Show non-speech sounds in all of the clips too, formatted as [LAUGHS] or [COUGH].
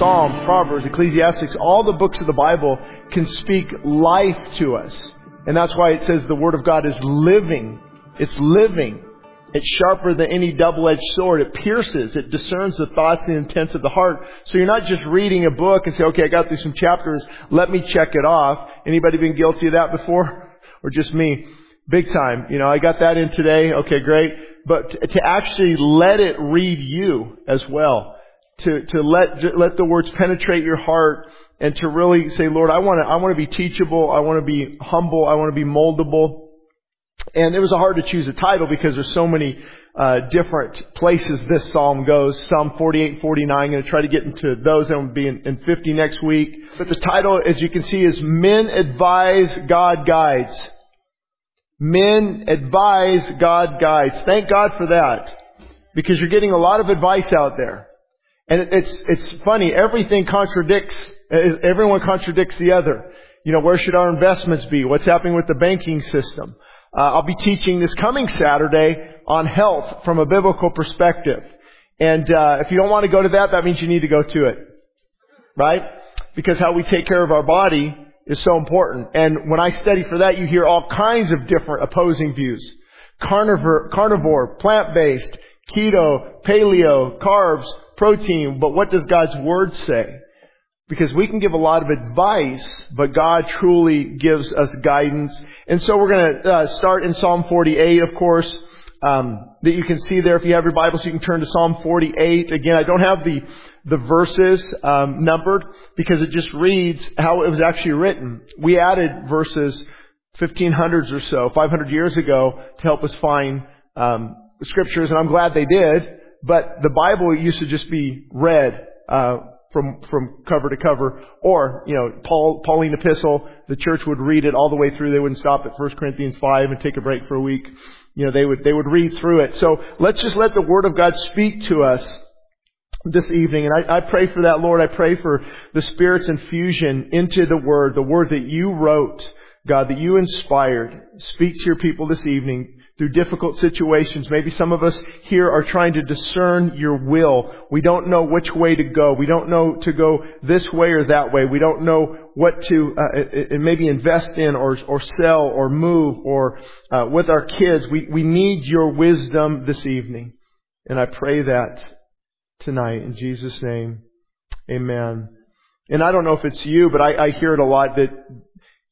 Psalms, Proverbs, Ecclesiastes, all the books of the Bible can speak life to us. And that's why it says the Word of God is living. It's living. It's sharper than any double-edged sword. It pierces. It discerns the thoughts and intents of the heart. So you're not just reading a book and say, okay, I got through some chapters. Let me check it off. Anybody been guilty of that before? [LAUGHS] Or just me? Big time. You know, I got that in today. Okay, great. But to actually let it read you as well. To, to let, let the words penetrate your heart and to really say, Lord, I want to, I want to be teachable. I want to be humble. I want to be moldable. And it was hard to choose a title because there's so many uh, different places this psalm goes. Psalm 48, 49. I'm going to try to get into those. and will be in, in 50 next week. But the title, as you can see, is Men Advise, God Guides. Men advise, God guides. Thank God for that. Because you're getting a lot of advice out there. And it's, it's funny, everything contradicts, everyone contradicts the other. You know, where should our investments be? What's happening with the banking system? Uh, I'll be teaching this coming Saturday on health from a biblical perspective. And uh, if you don't want to go to that, that means you need to go to it. Right? Because how we take care of our body is so important. And when I study for that, you hear all kinds of different opposing views. Carnivore, carnivore, plant-based, keto, paleo, carbs, protein. But what does God's Word say? Because we can give a lot of advice, but God truly gives us guidance. And so we're going to uh, start in Psalm 48, of course, um, that you can see there. If you have your Bible, so you can turn to Psalm 48. Again, I don't have the the verses um, numbered because it just reads how it was actually written. We added verses 1500s or so, 500 years ago, to help us find um, scriptures, and I'm glad they did. But the Bible used to just be read uh, from from cover to cover, or you know, Paul Pauline epistle. The church would read it all the way through. They wouldn't stop at 1 Corinthians five and take a break for a week. You know, they would they would read through it. So let's just let the Word of God speak to us this evening. And I, I pray for that, Lord. I pray for the Spirit's infusion into the Word, the Word that you wrote, God, that you inspired. Speak to your people this evening through difficult situations. Maybe some of us here are trying to discern your will. We don't know which way to go. We don't know to go this way or that way. We don't know what to uh, maybe invest in or, or sell or move or uh, with our kids. We, we need your wisdom this evening. And I pray that tonight in Jesus' name. Amen. And I don't know if it's you, but I, I hear it a lot that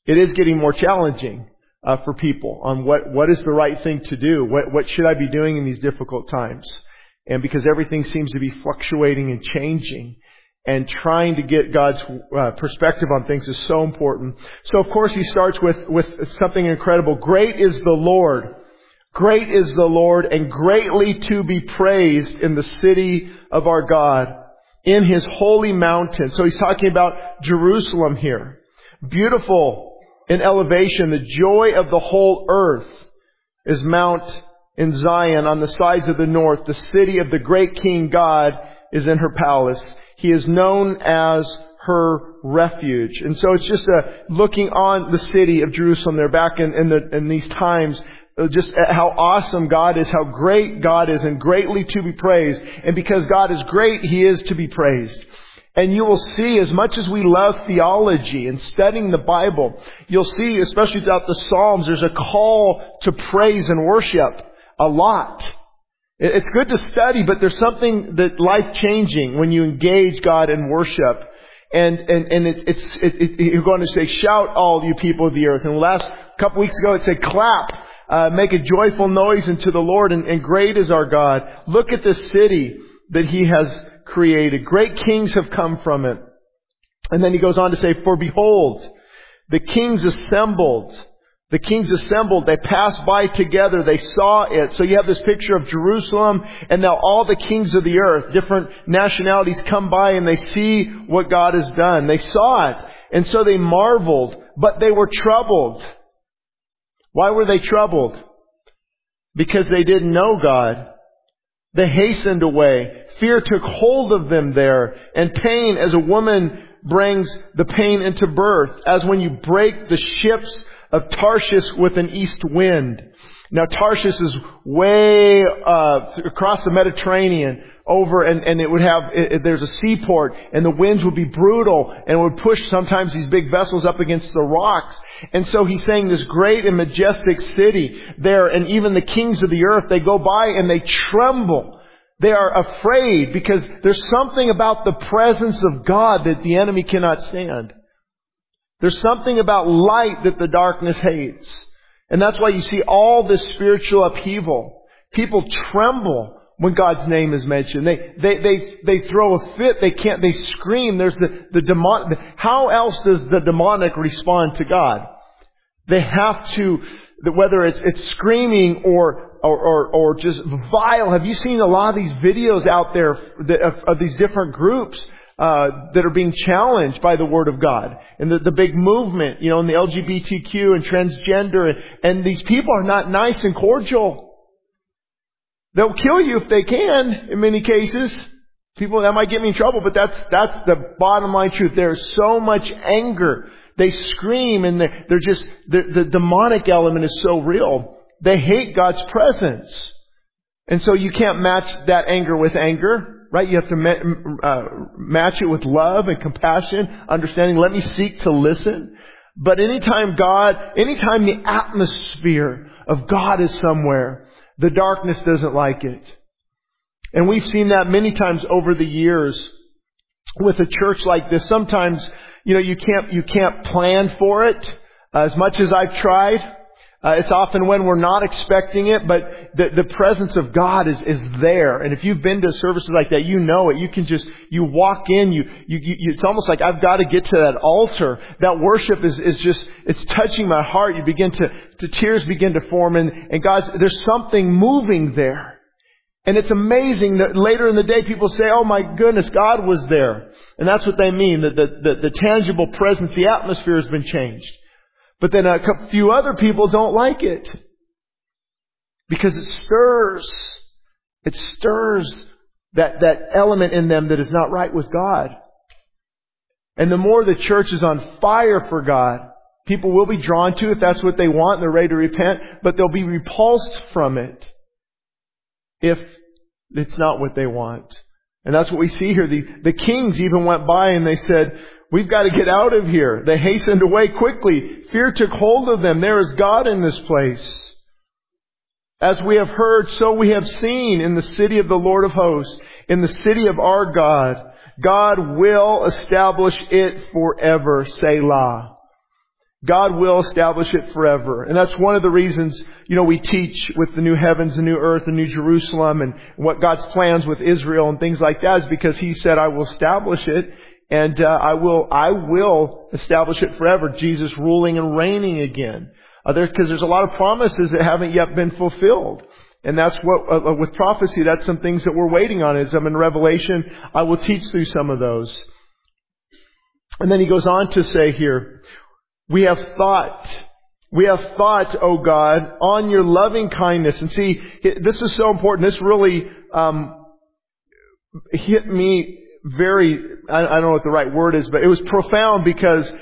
it is getting more challenging uh, for people on what, what is the right thing to do. What, what should I be doing in these difficult times? And because everything seems to be fluctuating and changing, and trying to get God's uh, perspective on things is so important. So of course he starts with, with something incredible. Great is the Lord. Great is the Lord and greatly to be praised in the city of our God, in his holy mountain. So he's talking about Jerusalem here. Beautiful in elevation, the joy of the whole earth is Mount in Zion on the sides of the north. The city of the great King God is in her palace. He is known as her refuge. And so it's just a looking on the city of Jerusalem there back in, in, the, in these times, uh, just how awesome God is, how great God is, and greatly to be praised. And because God is great, He is to be praised. And you will see, as much as we love theology and studying the Bible, you'll see, especially throughout the Psalms, there's a call to praise and worship a lot. It's good to study, but there's something that life changing when you engage God in worship. And, and, and it, it's, it, it, you're going to say, shout all you people of the earth. And last couple weeks ago it said, clap, uh, make a joyful noise unto the Lord, and, and great is our God. Look at this city that He has created. Great kings have come from it. And then he goes on to say, For behold, the kings assembled. The kings assembled. They passed by together. They saw it. So you have this picture of Jerusalem and now all the kings of the earth, different nationalities come by and they see what God has done. They saw it. And so they marveled, but they were troubled. Why were they troubled? Because they didn't know God. They hastened away. Fear took hold of them there, and pain as a woman brings the pain into birth, as when you break the ships of Tarshish with an east wind. Now Tarshish is way uh, across the Mediterranean over and, and it would have, it, there's a seaport and the winds would be brutal and would push sometimes these big vessels up against the rocks. And so he's saying this great and majestic city there and even the kings of the earth, they go by and they tremble. They are afraid because there's something about the presence of God that the enemy cannot stand. There's something about light that the darkness hates. And that's why you see all this spiritual upheaval. People tremble when God's name is mentioned. They, they, they, they throw a fit. They can't, they scream. There's the, the demon, how else does the demonic respond to God? They have to, whether it's, it's screaming or, or, or, or just vile. Have you seen a lot of these videos out there of, of these different groups? Uh, that are being challenged by the Word of God. And the, the big movement, you know, in the LGBTQ and transgender, and, and these people are not nice and cordial. They'll kill you if they can, in many cases. People, that might get me in trouble, but that's, that's the bottom line truth. There's so much anger. They scream and they're, they're just, the, the demonic element is so real. They hate God's presence. And so you can't match that anger with anger, right? You have to ma- uh, match it with love and compassion, understanding. Let me seek to listen. But anytime God, anytime the atmosphere of God is somewhere, the darkness doesn't like it. And we've seen that many times over the years with a church like this. Sometimes, you know, you can't, you can't plan for it. As much as I've tried, uh, it's often when we're not expecting it, but the, the presence of God is, is there. And if you've been to services like that, you know it. You can just, you walk in, you, you, you it's almost like I've got to get to that altar. That worship is, is just, it's touching my heart. You begin to, the tears begin to form and, and God's, there's something moving there. And it's amazing that later in the day people say, oh my goodness, God was there. And that's what they mean, that the, the, the tangible presence, the atmosphere has been changed. But then a few other people don't like it. Because it stirs. It stirs that, that element in them that is not right with God. And the more the church is on fire for God, people will be drawn to it if that's what they want and they're ready to repent, but they'll be repulsed from it if it's not what they want. And that's what we see here. The, the kings even went by and they said, We've got to get out of here. They hastened away quickly. Fear took hold of them. There is God in this place. As we have heard, so we have seen in the city of the Lord of hosts, in the city of our God. God will establish it forever. Selah. God will establish it forever. And that's one of the reasons, you know, we teach with the new heavens and new earth and new Jerusalem and what God's plans with Israel and things like that is because He said, I will establish it and uh, I will I will establish it forever. Jesus ruling and reigning again. Because uh, there, there's a lot of promises that haven't yet been fulfilled. And that's what, uh, uh, with prophecy, that's some things that we're waiting on. As I'm in Revelation, I will teach through some of those. And then he goes on to say here, we have thought, we have thought, O God, on your loving kindness. And see, this is so important. This really um, hit me very, I don't know what the right word is, but it was profound because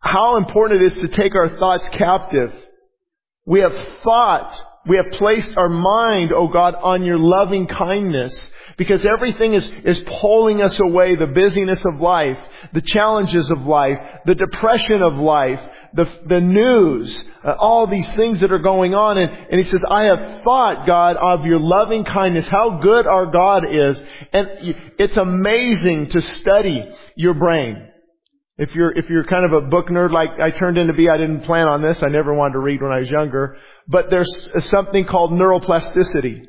how important it is to take our thoughts captive. We have thought, we have placed our mind, oh God, on your loving kindness because everything is, is pulling us away. The busyness of life, the challenges of life, the depression of life, the, the news, uh, all these things that are going on. And, and he says, I have thought, God, of your loving kindness, how good our God is. And it's amazing to study your brain. If you're, if you're kind of a book nerd like I turned into be, I didn't plan on this. I never wanted to read when I was younger. But there's something called neuroplasticity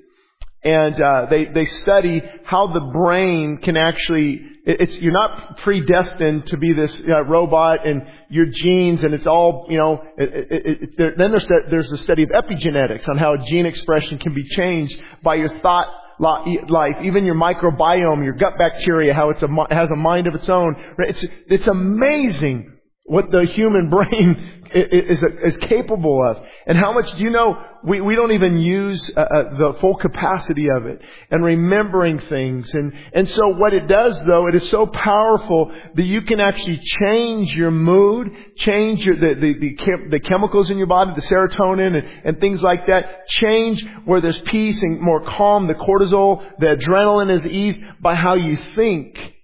and uh, they they study how the brain can actually it's you're not predestined to be this uh, robot and your genes and it's all you know it, it, it, there, then there's there's the study of epigenetics on how gene expression can be changed by your thought life even your microbiome your gut bacteria how it's a has a mind of its own it's it's amazing what the human [LAUGHS] brain is, is capable of And how much do you know we, we don't even use uh, uh, the full capacity of it and remembering things. And, and so what it does though, it is so powerful that you can actually change your mood, change your, the, the, the, the chemicals in your body, the serotonin and, and things like that, change where there's peace and more calm, the cortisol, the adrenaline is eased by how you think.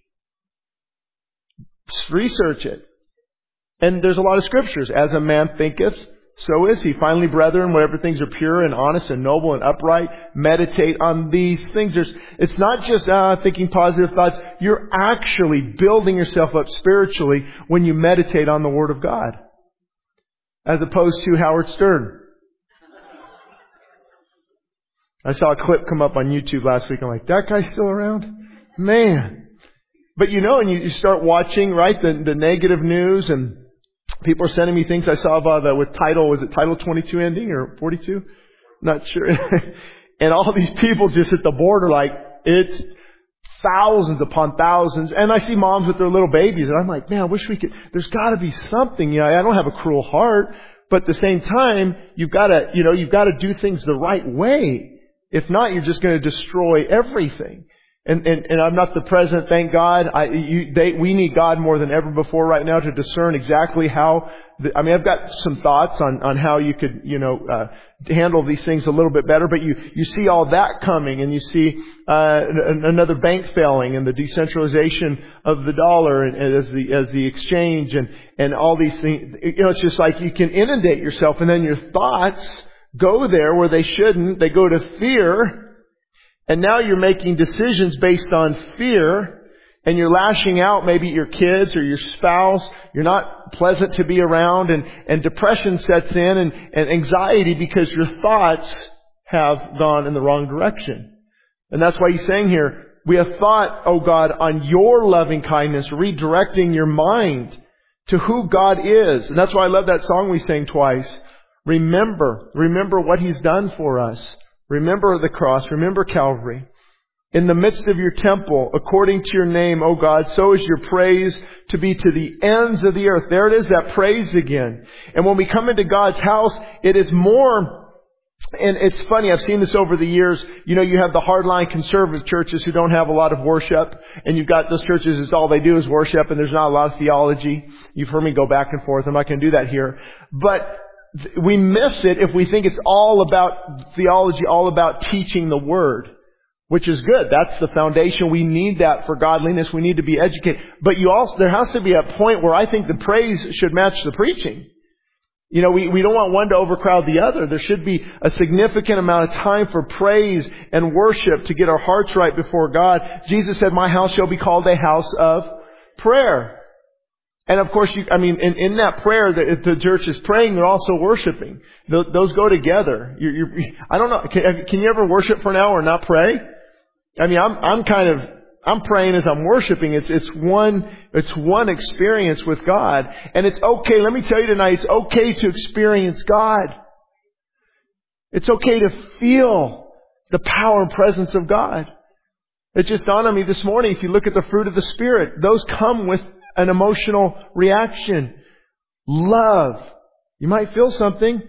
Research it. And there's a lot of scriptures. As a man thinketh, so is he. Finally, brethren, whatever things are pure and honest and noble and upright, meditate on these things. There's, it's not just uh, thinking positive thoughts. You're actually building yourself up spiritually when you meditate on the Word of God. As opposed to Howard Stern. I saw a clip come up on YouTube last week. I'm like, that guy's still around? Man. But you know, and you, start watching, right, the, the negative news and People are sending me things I saw about the, with title, was it title 22 ending or 42? Not sure. [LAUGHS] and all these people just at the border like, it's thousands upon thousands. And I see moms with their little babies and I'm like, man, I wish we could, there's gotta be something. You know, I don't have a cruel heart, but at the same time, you've gotta, you know, you've gotta do things the right way. If not, you're just gonna destroy everything. And, and, and I'm not the president, thank God. I, you, they, we need God more than ever before right now to discern exactly how, the, I mean, I've got some thoughts on, on how you could, you know, uh, handle these things a little bit better, but you, you see all that coming and you see, uh, another bank failing and the decentralization of the dollar and, and as the, as the exchange and, and all these things. You know, it's just like you can inundate yourself and then your thoughts go there where they shouldn't. They go to fear and now you're making decisions based on fear and you're lashing out maybe at your kids or your spouse. You're not pleasant to be around and, and depression sets in and, and anxiety because your thoughts have gone in the wrong direction. And that's why he's saying here, we have thought, oh God, on your loving kindness, redirecting your mind to who God is. And that's why I love that song we sang twice. Remember, remember what He's done for us. Remember the cross. Remember Calvary. In the midst of your temple, according to your name, O God, so is your praise to be to the ends of the earth. There it is, that praise again. And when we come into God's house, it is more, and it's funny, I've seen this over the years, you know, you have the hardline conservative churches who don't have a lot of worship, and you've got those churches that's all they do is worship, and there's not a lot of theology. You've heard me go back and forth, I'm not going to do that here. But we miss it if we think it's all about theology, all about teaching the Word, which is good. That's the foundation. We need that for godliness. We need to be educated. But you also, there has to be a point where I think the praise should match the preaching. You know, we, we don't want one to overcrowd the other. There should be a significant amount of time for praise and worship to get our hearts right before God. Jesus said, my house shall be called a house of prayer. And of course, you, I mean, in, in that prayer that the church is praying, they're also worshiping. Those go together. You're, you're, I don't know. Can, can, you ever worship for an hour and not pray? I mean, I'm, I'm kind of, I'm praying as I'm worshiping. It's, it's one, it's one experience with God. And it's okay. Let me tell you tonight, it's okay to experience God. It's okay to feel the power and presence of God. It just dawned on me this morning, if you look at the fruit of the Spirit, those come with an emotional reaction. Love. You might feel something.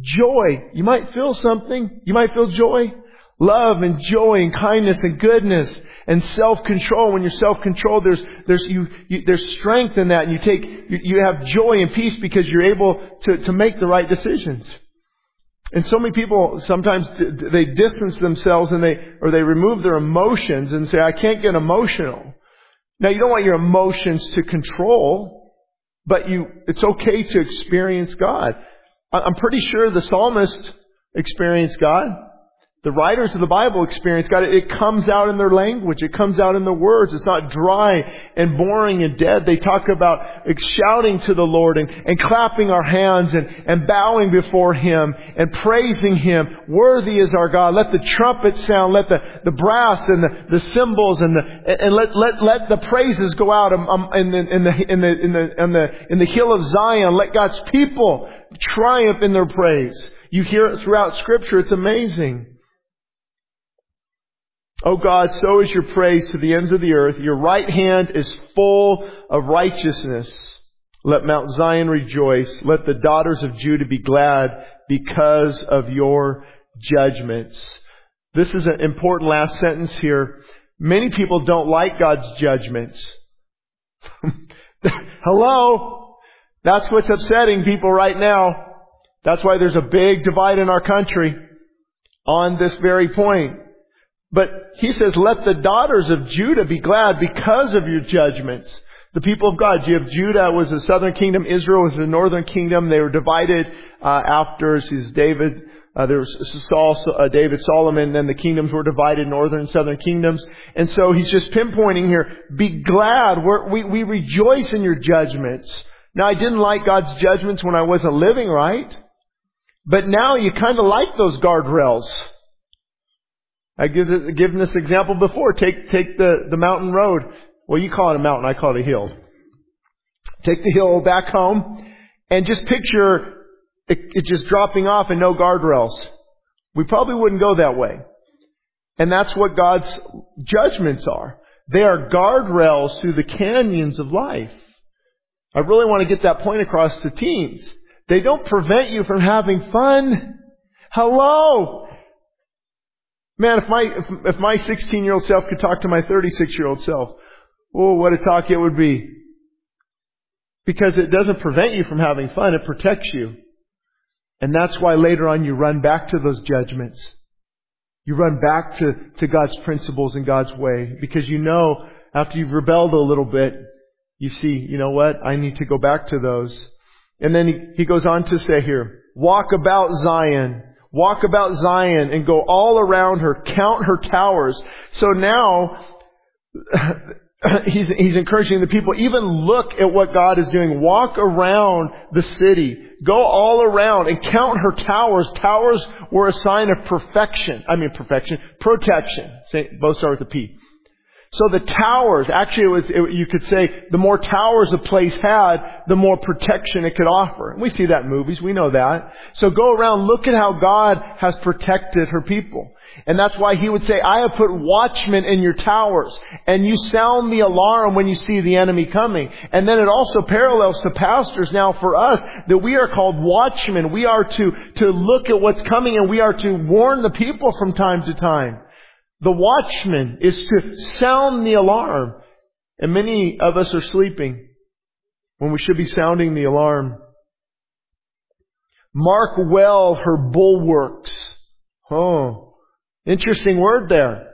Joy. You might feel something. You might feel joy. Love and joy and kindness and goodness and self-control. When you're self-controlled, there's, there's, you, you, there's strength in that and you take, you, you have joy and peace because you're able to, to make the right decisions. And so many people sometimes they distance themselves and they, or they remove their emotions and say, I can't get emotional. Now you don't want your emotions to control, but you, it's okay to experience God. I'm pretty sure the psalmist experienced God. The writers of the Bible experience God. It comes out in their language. It comes out in the words. It's not dry and boring and dead. They talk about shouting to the Lord and, and clapping our hands and, and bowing before Him and praising Him. Worthy is our God. Let the trumpet sound. Let the, the brass and the, the cymbals and the, and let, let, let the praises go out um, um, in the, in the, in the, in the, in the, in the hill of Zion. Let God's people triumph in their praise. You hear it throughout scripture. It's amazing. O God, so is your praise to the ends of the earth. Your right hand is full of righteousness. Let Mount Zion rejoice. Let the daughters of Judah be glad because of your judgments. This is an important last sentence here. Many people don't like God's judgments. [LAUGHS] Hello? That's what's upsetting people right now. That's why there's a big divide in our country on this very point. But he says, let the daughters of Judah be glad because of your judgments. The people of God. You have Judah was the southern kingdom, Israel was the northern kingdom. They were divided uh, after sees David. Uh, there was Saul, uh, David, Solomon, and then the kingdoms were divided, northern and southern kingdoms. And so he's just pinpointing here, be glad, We're, we we rejoice in your judgments. Now I didn't like God's judgments when I wasn't living right, but now you kind of like those guardrails. I give given this example before. Take take the the mountain road. Well, you call it a mountain, I call it a hill. Take the hill back home and just picture it, it just dropping off and no guardrails. We probably wouldn't go that way. And that's what God's judgments are. They are guardrails through the canyons of life. I really want to get that point across to teens. They don't prevent you from having fun. Hello! Man, if my, if, if my 16 year old self could talk to my 36 year old self, Oh, what a talk it would be. Because it doesn't prevent you from having fun, it protects you. And that's why later on you run back to those judgments. You run back to, to God's principles and God's way. Because you know, after you've rebelled a little bit, you see, you know what? I need to go back to those. And then he, he goes on to say here, walk about Zion. Walk about Zion and go all around her. Count her towers. So now, [LAUGHS] he's, he's encouraging the people, even look at what God is doing. Walk around the city. Go all around and count her towers. Towers were a sign of perfection. I mean perfection. Protection. Both start with a P. So the towers, actually it was, it, you could say, the more towers a place had, the more protection it could offer. And we see that in movies, we know that. So go around, look at how God has protected her people. And that's why he would say, I have put watchmen in your towers, and you sound the alarm when you see the enemy coming. And then it also parallels to pastors now for us, that we are called watchmen. We are to, to look at what's coming and we are to warn the people from time to time. The watchman is to sound the alarm. And many of us are sleeping when we should be sounding the alarm. Mark well her bulwarks. Oh. Interesting word there.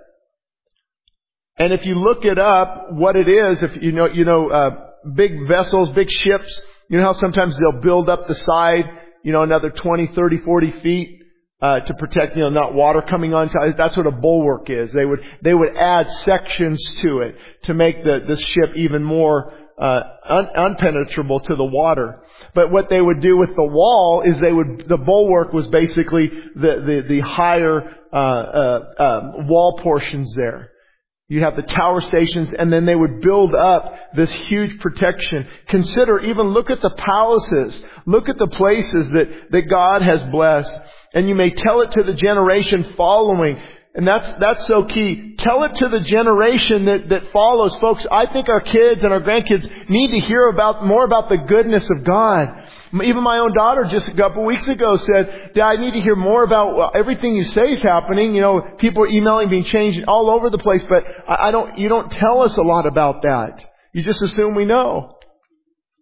And if you look it up, what it is, if you know, you know, uh, big vessels, big ships, you know how sometimes they'll build up the side, you know, another 20, 30, 40 feet, uh, to protect, you know, not water coming on. That's what a bulwark is. They would, they would add sections to it to make the, the ship even more, uh, un- unpenetrable to the water. But what they would do with the wall is they would, the bulwark was basically the, the, the higher, uh, uh, uh, wall portions there. You have the tower stations and then they would build up this huge protection. Consider, even look at the palaces. Look at the places that, that God has blessed. And you may tell it to the generation following. And that's, that's so key. Tell it to the generation that, that follows. Folks, I think our kids and our grandkids need to hear about, more about the goodness of God. Even my own daughter just a couple weeks ago said, Dad, I need to hear more about well, everything you say is happening. You know, people are emailing, being changed all over the place, but I, I don't, you don't tell us a lot about that. You just assume we know.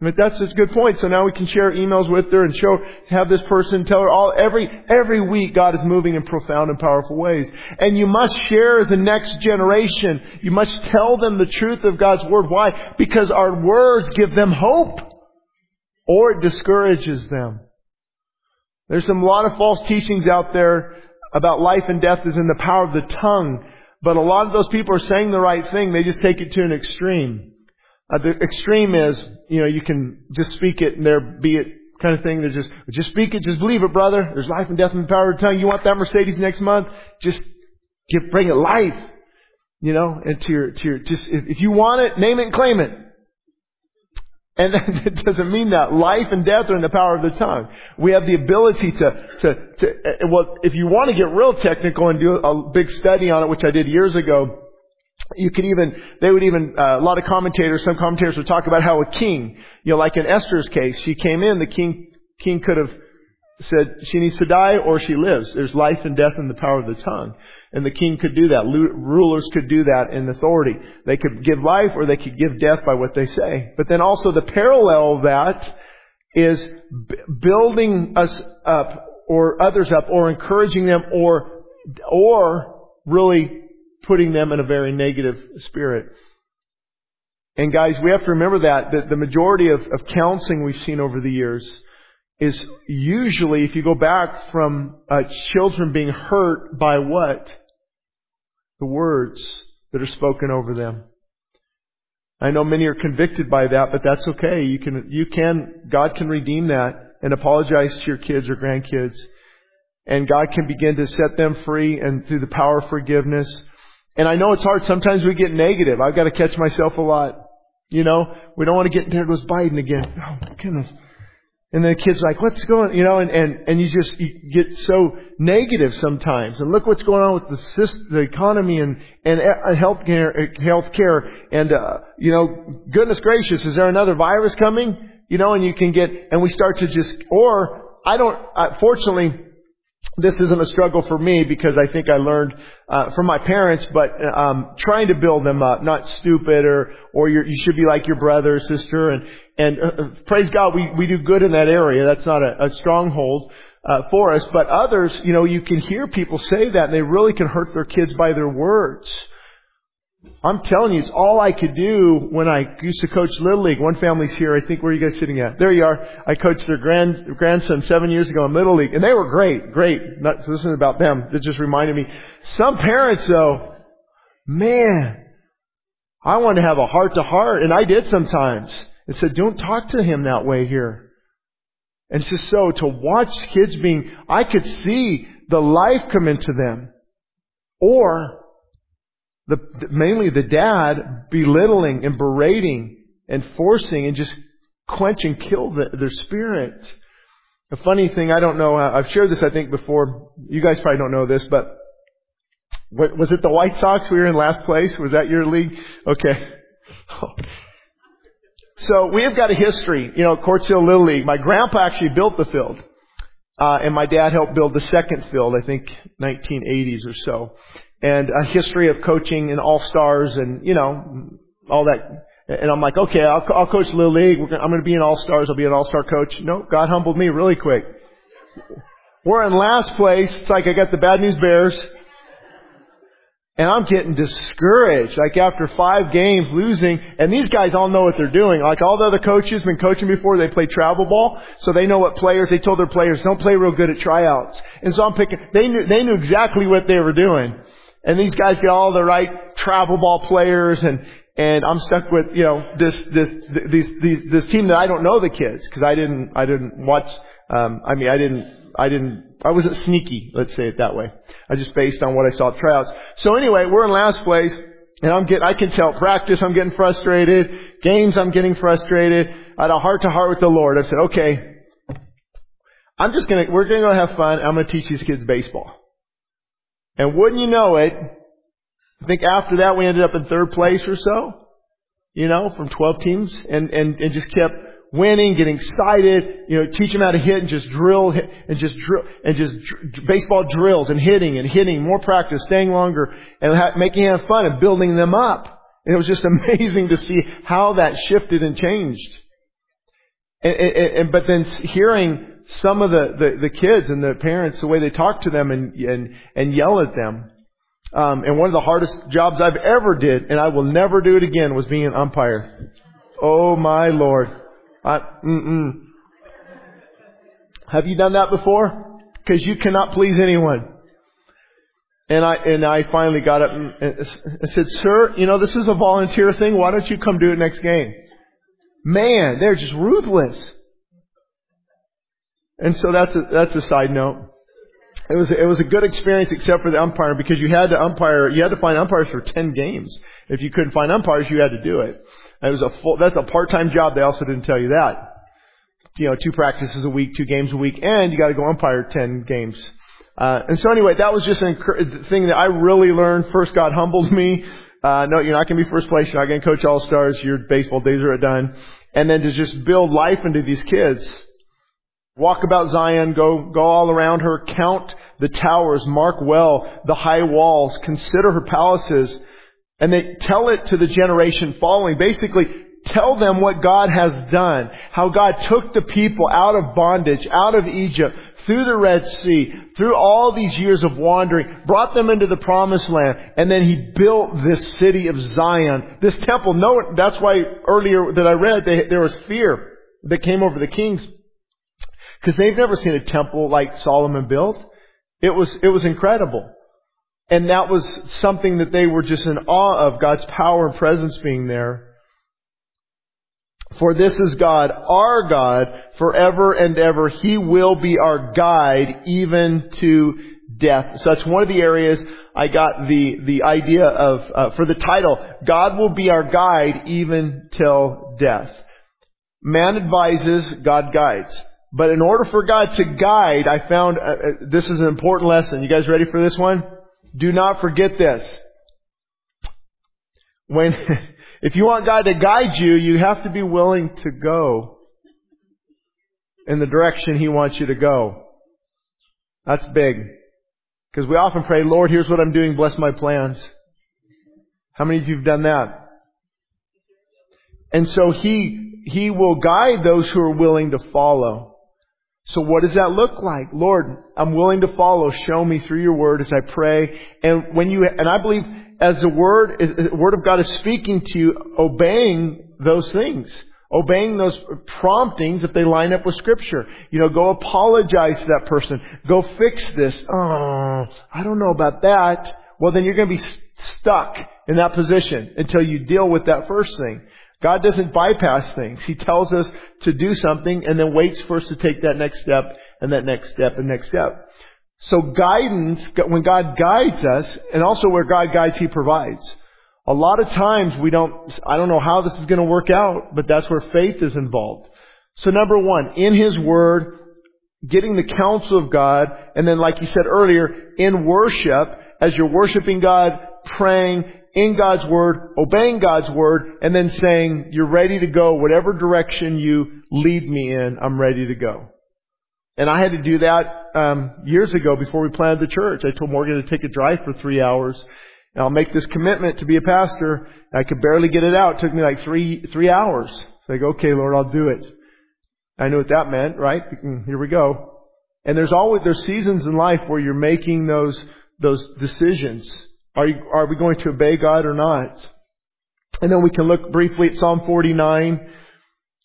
But that's a good point. So now we can share emails with her and show, have this person tell her all, every, every week God is moving in profound and powerful ways. And you must share the next generation. You must tell them the truth of God's Word. Why? Because our words give them hope. Or it discourages them. There's some lot of false teachings out there about life and death is in the power of the tongue. But a lot of those people are saying the right thing. They just take it to an extreme. Uh, the extreme is, you know, you can just speak it and there be it kind of thing. There's just, just speak it, just believe it, brother. There's life and death in the power of the tongue. You want that Mercedes next month? Just give, bring it life. You know, and to your, to your, just, if, if you want it, name it and claim it. And [LAUGHS] it doesn't mean that. Life and death are in the power of the tongue. We have the ability to, to, to, uh, well, if you want to get real technical and do a big study on it, which I did years ago, you could even, they would even, uh, a lot of commentators, some commentators would talk about how a king, you know, like in Esther's case, she came in, the king, king could have said she needs to die or she lives. There's life and death in the power of the tongue. And the king could do that. Rulers could do that in authority. They could give life or they could give death by what they say. But then also the parallel of that is b- building us up or others up or encouraging them or, or really putting them in a very negative spirit. And guys, we have to remember that, that the majority of, of counseling we've seen over the years is usually, if you go back from uh, children being hurt by what? The words that are spoken over them. I know many are convicted by that, but that's okay. You can, you can, God can redeem that and apologize to your kids or grandkids. And God can begin to set them free and through the power of forgiveness. And I know it's hard. Sometimes we get negative. I've got to catch myself a lot. You know, we don't want to get, there goes Biden again. Oh my goodness. And the kid's like, what's going, you know, and, and, and you just you get so negative sometimes. And look what's going on with the system, the economy and, and healthcare, healthcare. And, uh, you know, goodness gracious, is there another virus coming? You know, and you can get, and we start to just, or I don't, uh, fortunately, this isn't a struggle for me because I think I learned uh, from my parents, but um, trying to build them up, not stupid or or you should be like your brother or sister, and and uh, uh, praise God, we we do good in that area. That's not a, a stronghold uh, for us, but others, you know, you can hear people say that, and they really can hurt their kids by their words. I'm telling you, it's all I could do when I used to coach Little League. One family's here. I think where are you guys sitting at? There you are. I coached their grand, grandson seven years ago in Little League. And they were great, great. Not, this isn't about them. It just reminded me. Some parents though, man, I want to have a heart to heart. And I did sometimes. And said, don't talk to him that way here. And it's just so to watch kids being, I could see the life come into them. Or the, mainly the dad belittling and berating and forcing and just quench and kill the, their spirit. A funny thing, I don't know, I've shared this I think before, you guys probably don't know this, but was it the White Sox we were in last place? Was that your league? Okay. [LAUGHS] So we have got a history, you know, Quartz Hill Little League. My grandpa actually built the field. Uh, and my dad helped build the second field, I think 1980s or so and a history of coaching and all stars and you know all that. And I'm like, okay, I'll, I'll coach the Little League. I'm going to be an all stars. I'll be an all star coach. No, God humbled me really quick. We're in last place. It's like I got the bad news bears. And I'm getting discouraged, like after five games losing, and these guys all know what they're doing. Like all the other coaches been coaching before, they play travel ball, so they know what players, they told their players, don't play real good at tryouts. And so I'm picking, they knew, they knew exactly what they were doing. And these guys get all the right travel ball players and, and I'm stuck with, you know, this, this, these, these, this team that I don't know the kids because I didn't, I didn't watch, um, I mean, I didn't, I didn't, I wasn't sneaky, let's say it that way. I just based on what I saw at tryouts. So anyway, we're in last place and I'm getting, I can tell practice, I'm getting frustrated. Games, I'm getting frustrated. I had a heart to heart with the Lord. I said, okay, I'm just gonna, we're gonna go have fun. I'm gonna teach these kids baseball. And wouldn't you know it, I think after that we ended up in third place or so, you know, from 12 teams and, and, and just kept winning, getting excited, you know, teach them how to hit and just drill and just drill and just dr- baseball drills and hitting and hitting, more practice, staying longer and ha- making it fun and building them up. And it was just [LAUGHS] amazing to see how that shifted and changed. And, and, and but then hearing some of the, the, the, kids and the parents, the way they talk to them and, and, and yell at them. Um, and one of the hardest jobs I've ever did, and I will never do it again, was being an umpire. Oh my lord. I, mm-mm. Have you done that before? Because you cannot please anyone. And I, and I finally got up and, and said, sir, you know, this is a volunteer thing. Why don't you come do it next game? Man, they're just ruthless. And so that's a, that's a side note. It was, it was a good experience except for the umpire because you had to umpire, you had to find umpires for 10 games. If you couldn't find umpires, you had to do it. it was a full, that's a part-time job. They also didn't tell you that. You know, two practices a week, two games a week, and you gotta go umpire 10 games. Uh, and so anyway, that was just a thing that I really learned. First, God humbled me Uh, no, you're not going to be first place. You're not going to coach all stars. Your baseball days are done. And then to just build life into these kids. Walk about Zion, go, go all around her, count the towers, mark well the high walls, consider her palaces, and they tell it to the generation following. Basically, tell them what God has done. How God took the people out of bondage, out of Egypt, through the Red Sea, through all these years of wandering, brought them into the promised land, and then He built this city of Zion, this temple. No, that's why earlier that I read, they, there was fear that came over the kings because they've never seen a temple like Solomon built. It was, it was incredible. And that was something that they were just in awe of, God's power and presence being there. For this is God, our God, forever and ever. He will be our guide even to death. So that's one of the areas I got the, the idea of, uh, for the title, God will be our guide even till death. Man advises, God guides. But in order for God to guide, I found uh, uh, this is an important lesson. You guys ready for this one? Do not forget this. When, [LAUGHS] if you want God to guide you, you have to be willing to go in the direction He wants you to go. That's big. Because we often pray, Lord, here's what I'm doing, bless my plans. How many of you have done that? And so He, He will guide those who are willing to follow. So what does that look like? Lord, I'm willing to follow. Show me through your word as I pray. And when you, and I believe as the word, the word of God is speaking to you, obeying those things. Obeying those promptings if they line up with scripture. You know, go apologize to that person. Go fix this. Oh, I don't know about that. Well, then you're going to be stuck in that position until you deal with that first thing. God doesn't bypass things. He tells us to do something and then waits for us to take that next step and that next step and next step. So guidance, when God guides us, and also where God guides, He provides. A lot of times we don't, I don't know how this is going to work out, but that's where faith is involved. So number one, in His Word, getting the counsel of God, and then like you said earlier, in worship, as you're worshiping God, praying, in God's Word, obeying God's Word, and then saying, you're ready to go, whatever direction you lead me in, I'm ready to go. And I had to do that um, years ago before we planted the church. I told Morgan to take a drive for three hours, and I'll make this commitment to be a pastor. I could barely get it out. It took me like three three hours. I go, okay, Lord, I'll do it. I knew what that meant, right? Here we go. And there's always there's seasons in life where you're making those those decisions. Are, you, are we going to obey God or not? And then we can look briefly at Psalm 49.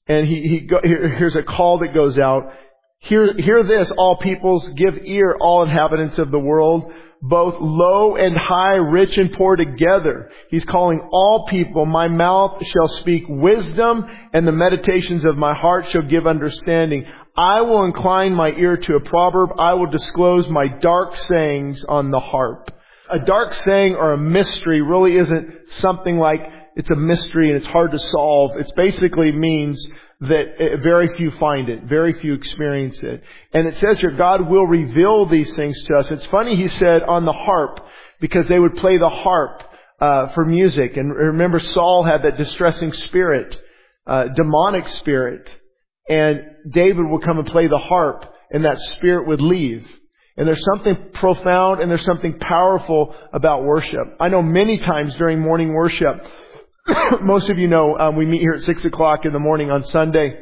And he, he go, here, here's a call that goes out. Hear, hear this, all peoples, give ear, all inhabitants of the world, both low and high, rich and poor together. He's calling all people, my mouth shall speak wisdom, and the meditations of my heart shall give understanding. I will incline my ear to a proverb. I will disclose my dark sayings on the harp a dark saying or a mystery really isn't something like it's a mystery and it's hard to solve. It basically means that very few find it, very few experience it. And it says here, God will reveal these things to us. It's funny he said on the harp, because they would play the harp uh, for music. And remember, Saul had that distressing spirit, uh, demonic spirit, and David would come and play the harp, and that spirit would leave. And there's something profound and there's something powerful about worship. I know many times during morning worship, [COUGHS] most of you know um, we meet here at 6 o'clock in the morning on Sunday,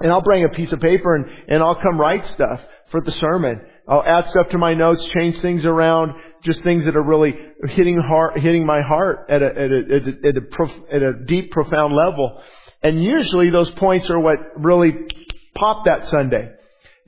and I'll bring a piece of paper and, and I'll come write stuff for the sermon. I'll add stuff to my notes, change things around, just things that are really hitting heart, hitting my heart at a, at a, at a, at a, prof, at a deep, profound level. And usually those points are what really pop that Sunday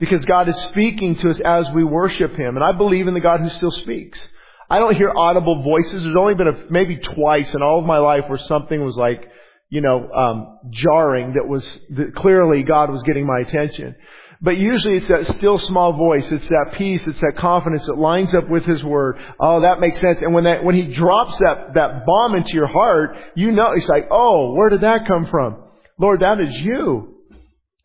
because God is speaking to us as we worship Him. And I believe in the God who still speaks. I don't hear audible voices. There's only been a, maybe twice in all of my life where something was like, you know, um, jarring that was that clearly God was getting my attention. But usually it's that still small voice. It's that peace. It's that confidence that lines up with His Word. Oh, that makes sense. And when that, when He drops that, that bomb into your heart, you know, it's like, oh, where did that come from? Lord, that is you.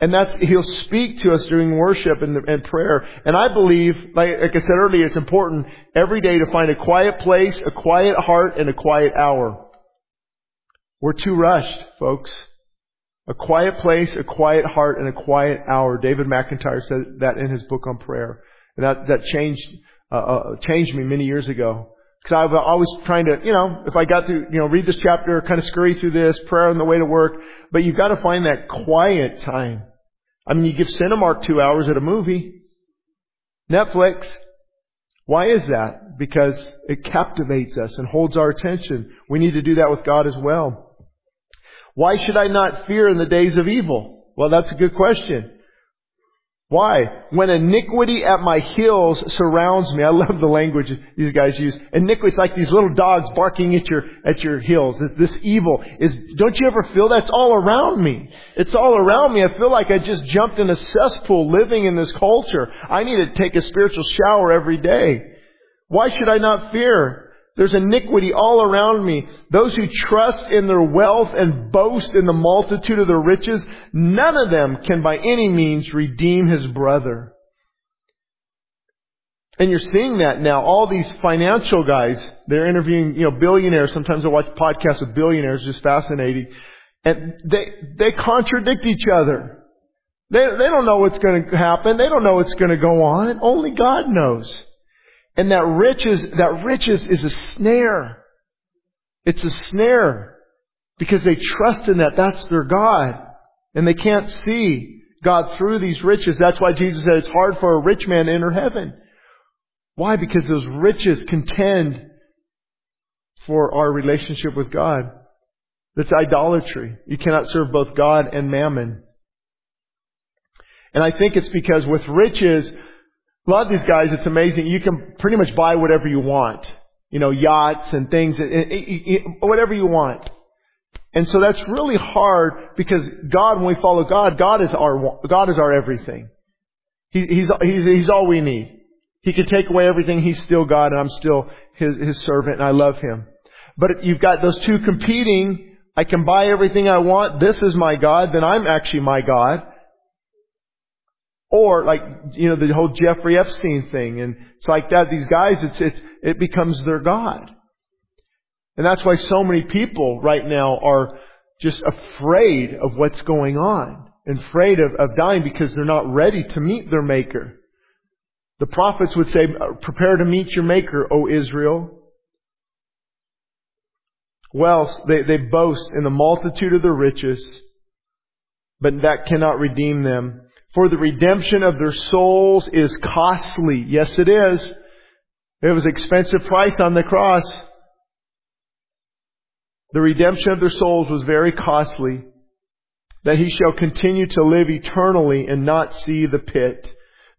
And that's, He'll speak to us during worship and, and prayer. And I believe, like, like I said earlier, it's important every day to find a quiet place, a quiet heart, and a quiet hour. We're too rushed, folks. A quiet place, a quiet heart, and a quiet hour. David McIntyre said that in his book on prayer. And that, that changed, uh, uh, changed me many years ago. Because I was always trying to, you know, if I got to, you know, read this chapter, kind of scurry through this, prayer on the way to work, but you've got to find that quiet time. I mean, you give Cinemark two hours at a movie. Netflix. Why is that? Because it captivates us and holds our attention. We need to do that with God as well. Why should I not fear in the days of evil? Well, that's a good question. Why? When iniquity at my heels surrounds me, I love the language these guys use. Iniquity is like these little dogs barking at your, at your heels. This evil is, don't you ever feel that's all around me? It's all around me. I feel like I just jumped in a cesspool living in this culture. I need to take a spiritual shower every day. Why should I not fear? There's iniquity all around me. Those who trust in their wealth and boast in the multitude of their riches, none of them can by any means redeem his brother. And you're seeing that now. All these financial guys, they're interviewing, you know, billionaires. Sometimes I watch podcasts of billionaires, just fascinating. And they, they contradict each other. They, they don't know what's going to happen. They don't know what's going to go on. Only God knows. And that riches, that riches is a snare. It's a snare. Because they trust in that. That's their God. And they can't see God through these riches. That's why Jesus said it's hard for a rich man to enter heaven. Why? Because those riches contend for our relationship with God. That's idolatry. You cannot serve both God and mammon. And I think it's because with riches, a lot of these guys, it's amazing. You can pretty much buy whatever you want. You know, yachts and things, whatever you want. And so that's really hard because God, when we follow God, God is our, God is our everything. He, he's, he's, he's all we need. He can take away everything. He's still God and I'm still His, His servant and I love Him. But you've got those two competing. I can buy everything I want. This is my God. Then I'm actually my God. Or like, you know, the whole Jeffrey Epstein thing. And it's like that. These guys, it's, it's, it becomes their God. And that's why so many people right now are just afraid of what's going on. And afraid of, of dying because they're not ready to meet their Maker. The prophets would say, uh, prepare to meet your Maker, O Israel. Well, they, they boast in the multitude of their riches, but that cannot redeem them. For the redemption of their souls is costly. Yes, it is. It was expensive price on the cross. The redemption of their souls was very costly. That he shall continue to live eternally and not see the pit.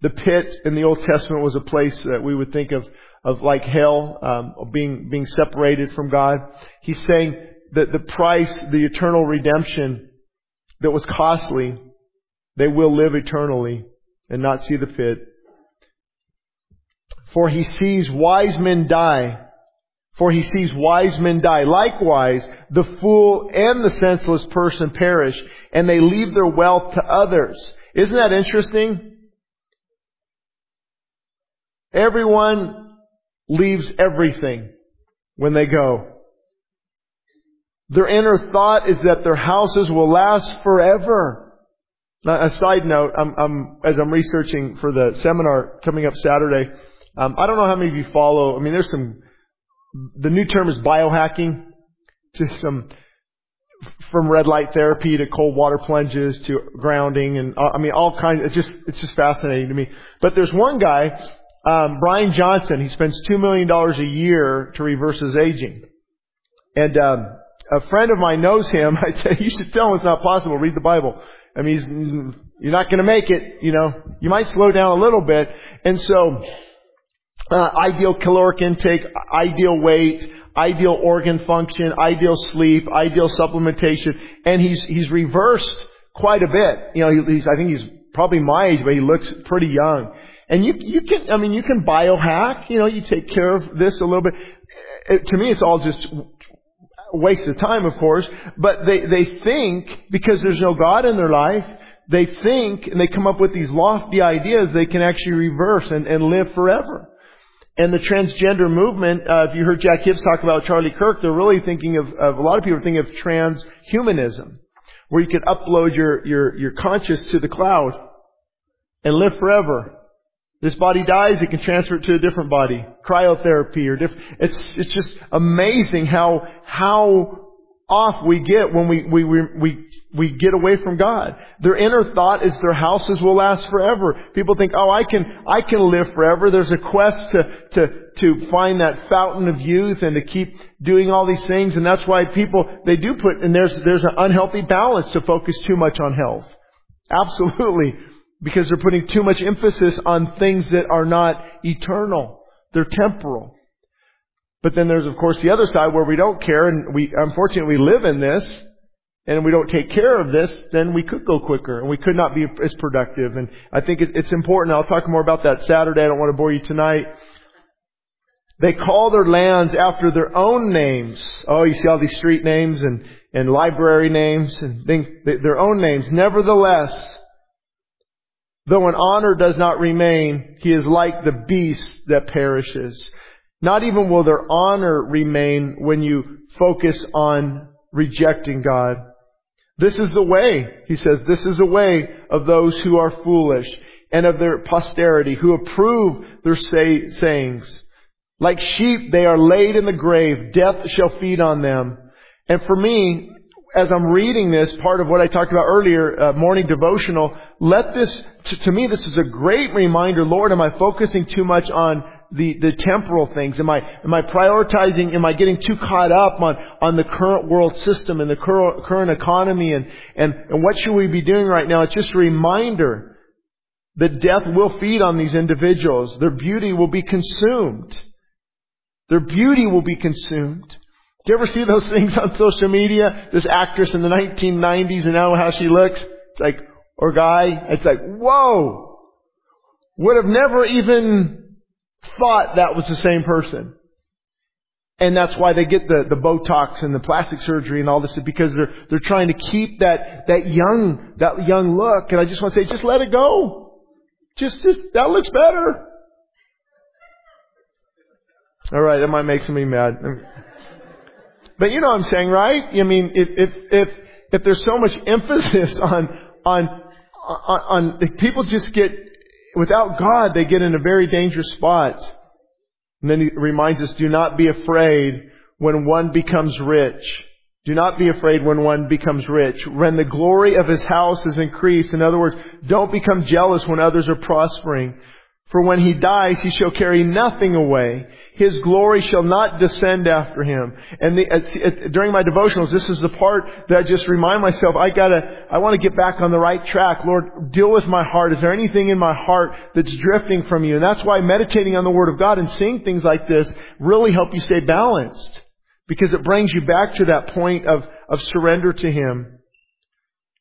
The pit in the Old Testament was a place that we would think of, of like hell, um, being, being separated from God. He's saying that the price, the eternal redemption that was costly, they will live eternally and not see the pit. For he sees wise men die. For he sees wise men die. Likewise, the fool and the senseless person perish, and they leave their wealth to others. Isn't that interesting? Everyone leaves everything when they go. Their inner thought is that their houses will last forever. Now, a side note, I'm, I'm, as I'm researching for the seminar coming up Saturday, um, I don't know how many of you follow. I mean, there's some. The new term is biohacking. Just some from red light therapy to cold water plunges to grounding and uh, I mean all kinds. It's just it's just fascinating to me. But there's one guy, um, Bryan Johnson. He spends two million dollars a year to reverse his aging, and um, a friend of mine knows him. [LAUGHS] I said you should tell him it's not possible. Read the Bible. I mean, you're not going to make it, you know. You might slow down a little bit. And so, uh, ideal caloric intake, ideal weight, ideal organ function, ideal sleep, ideal supplementation, and he's he's reversed quite a bit. You know, he's I think he's probably my age, but he looks pretty young. And you you can I mean you can biohack. You know, you take care of this a little bit. It, to me, it's all just waste of time, of course, but they, they think because there's no God in their life they think and they come up with these lofty ideas they can actually reverse and, and live forever. And the transgender movement, uh, if you heard Jack Hibbs talk about Charlie Kirk, they're really thinking of, of a lot of people are thinking of transhumanism, where you can upload your, your, your conscious to the cloud and live forever. This body dies, it can transfer it to a different body. Cryotherapy or different, it's, it's just amazing how, how off we get when we, we, we, we, we get away from God. Their inner thought is their houses will last forever. People think, oh, I can, I can live forever. There's a quest to, to, to find that fountain of youth and to keep doing all these things. And that's why people, they do put, and there's, there's an unhealthy balance to focus too much on health. Absolutely. Because they're putting too much emphasis on things that are not eternal. They're temporal. But then there's of course the other side where we don't care and we, unfortunately we live in this and we don't take care of this, then we could go quicker and we could not be as productive. And I think it's important. I'll talk more about that Saturday. I don't want to bore you tonight. They call their lands after their own names. Oh, you see all these street names and, and library names and things, their own names. Nevertheless, though an honor does not remain, he is like the beast that perishes. Not even will their honor remain when you focus on rejecting God. This is the way, he says, this is the way of those who are foolish and of their posterity who approve their say, sayings. Like sheep, they are laid in the grave. Death shall feed on them. And for me, as I'm reading this, part of what I talked about earlier, uh, morning devotional, let this, to, to me, this is a great reminder. Lord, am I focusing too much on the, the temporal things? Am I, am I prioritizing, am I getting too caught up on, on the current world system and the current, current economy and, and, and what should we be doing right now? It's just a reminder that death will feed on these individuals. Their beauty will be consumed. Their beauty will be consumed. Do you ever see those [LAUGHS] things on social media? This actress in the 1990s and now how she looks? It's like, or guy, it's like, whoa! Would have never even thought that was the same person. And that's why they get the, the Botox and the plastic surgery and all this because they're, they're trying to keep that, that young, that young look. And I just want to say, just let it go. Just, just, that looks better. Alright, that might make somebody mad. But you know what I'm saying, right? I mean, if, if, if, if there's so much [LAUGHS] emphasis on, on, on, on, people just get without God, they get in a very dangerous spot. And then he reminds us, do not be afraid when one becomes rich. Do not be afraid when one becomes rich. When the glory of his house is increased. In other words, don't become jealous when others are prospering. For when he dies, he shall carry nothing away. His glory shall not descend after him. And the, during my devotionals, this is the part that I just remind myself, I gotta, I want to get back on the right track. Lord, deal with my heart. Is there anything in my heart that's drifting from you? And that's why meditating on the Word of God and seeing things like this really help you stay balanced. Because it brings you back to that point of, of surrender to Him.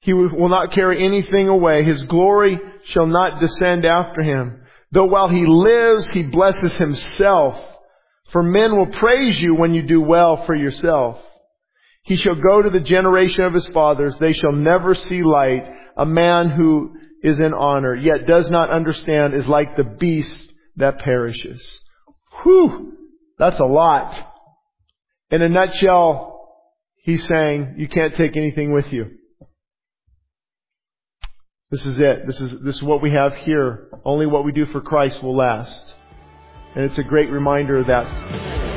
He will not carry anything away. His glory shall not descend after him. Though while he lives, he blesses himself. For men will praise you when you do well for yourself. He shall go to the generation of his fathers. They shall never see light. A man who is in honor, yet does not understand, is like the beast that perishes. Whew! That's a lot. In a nutshell, he's saying, you can't take anything with you. This is it. This is, this is what we have here. Only what we do for Christ will last. And it's a great reminder of that.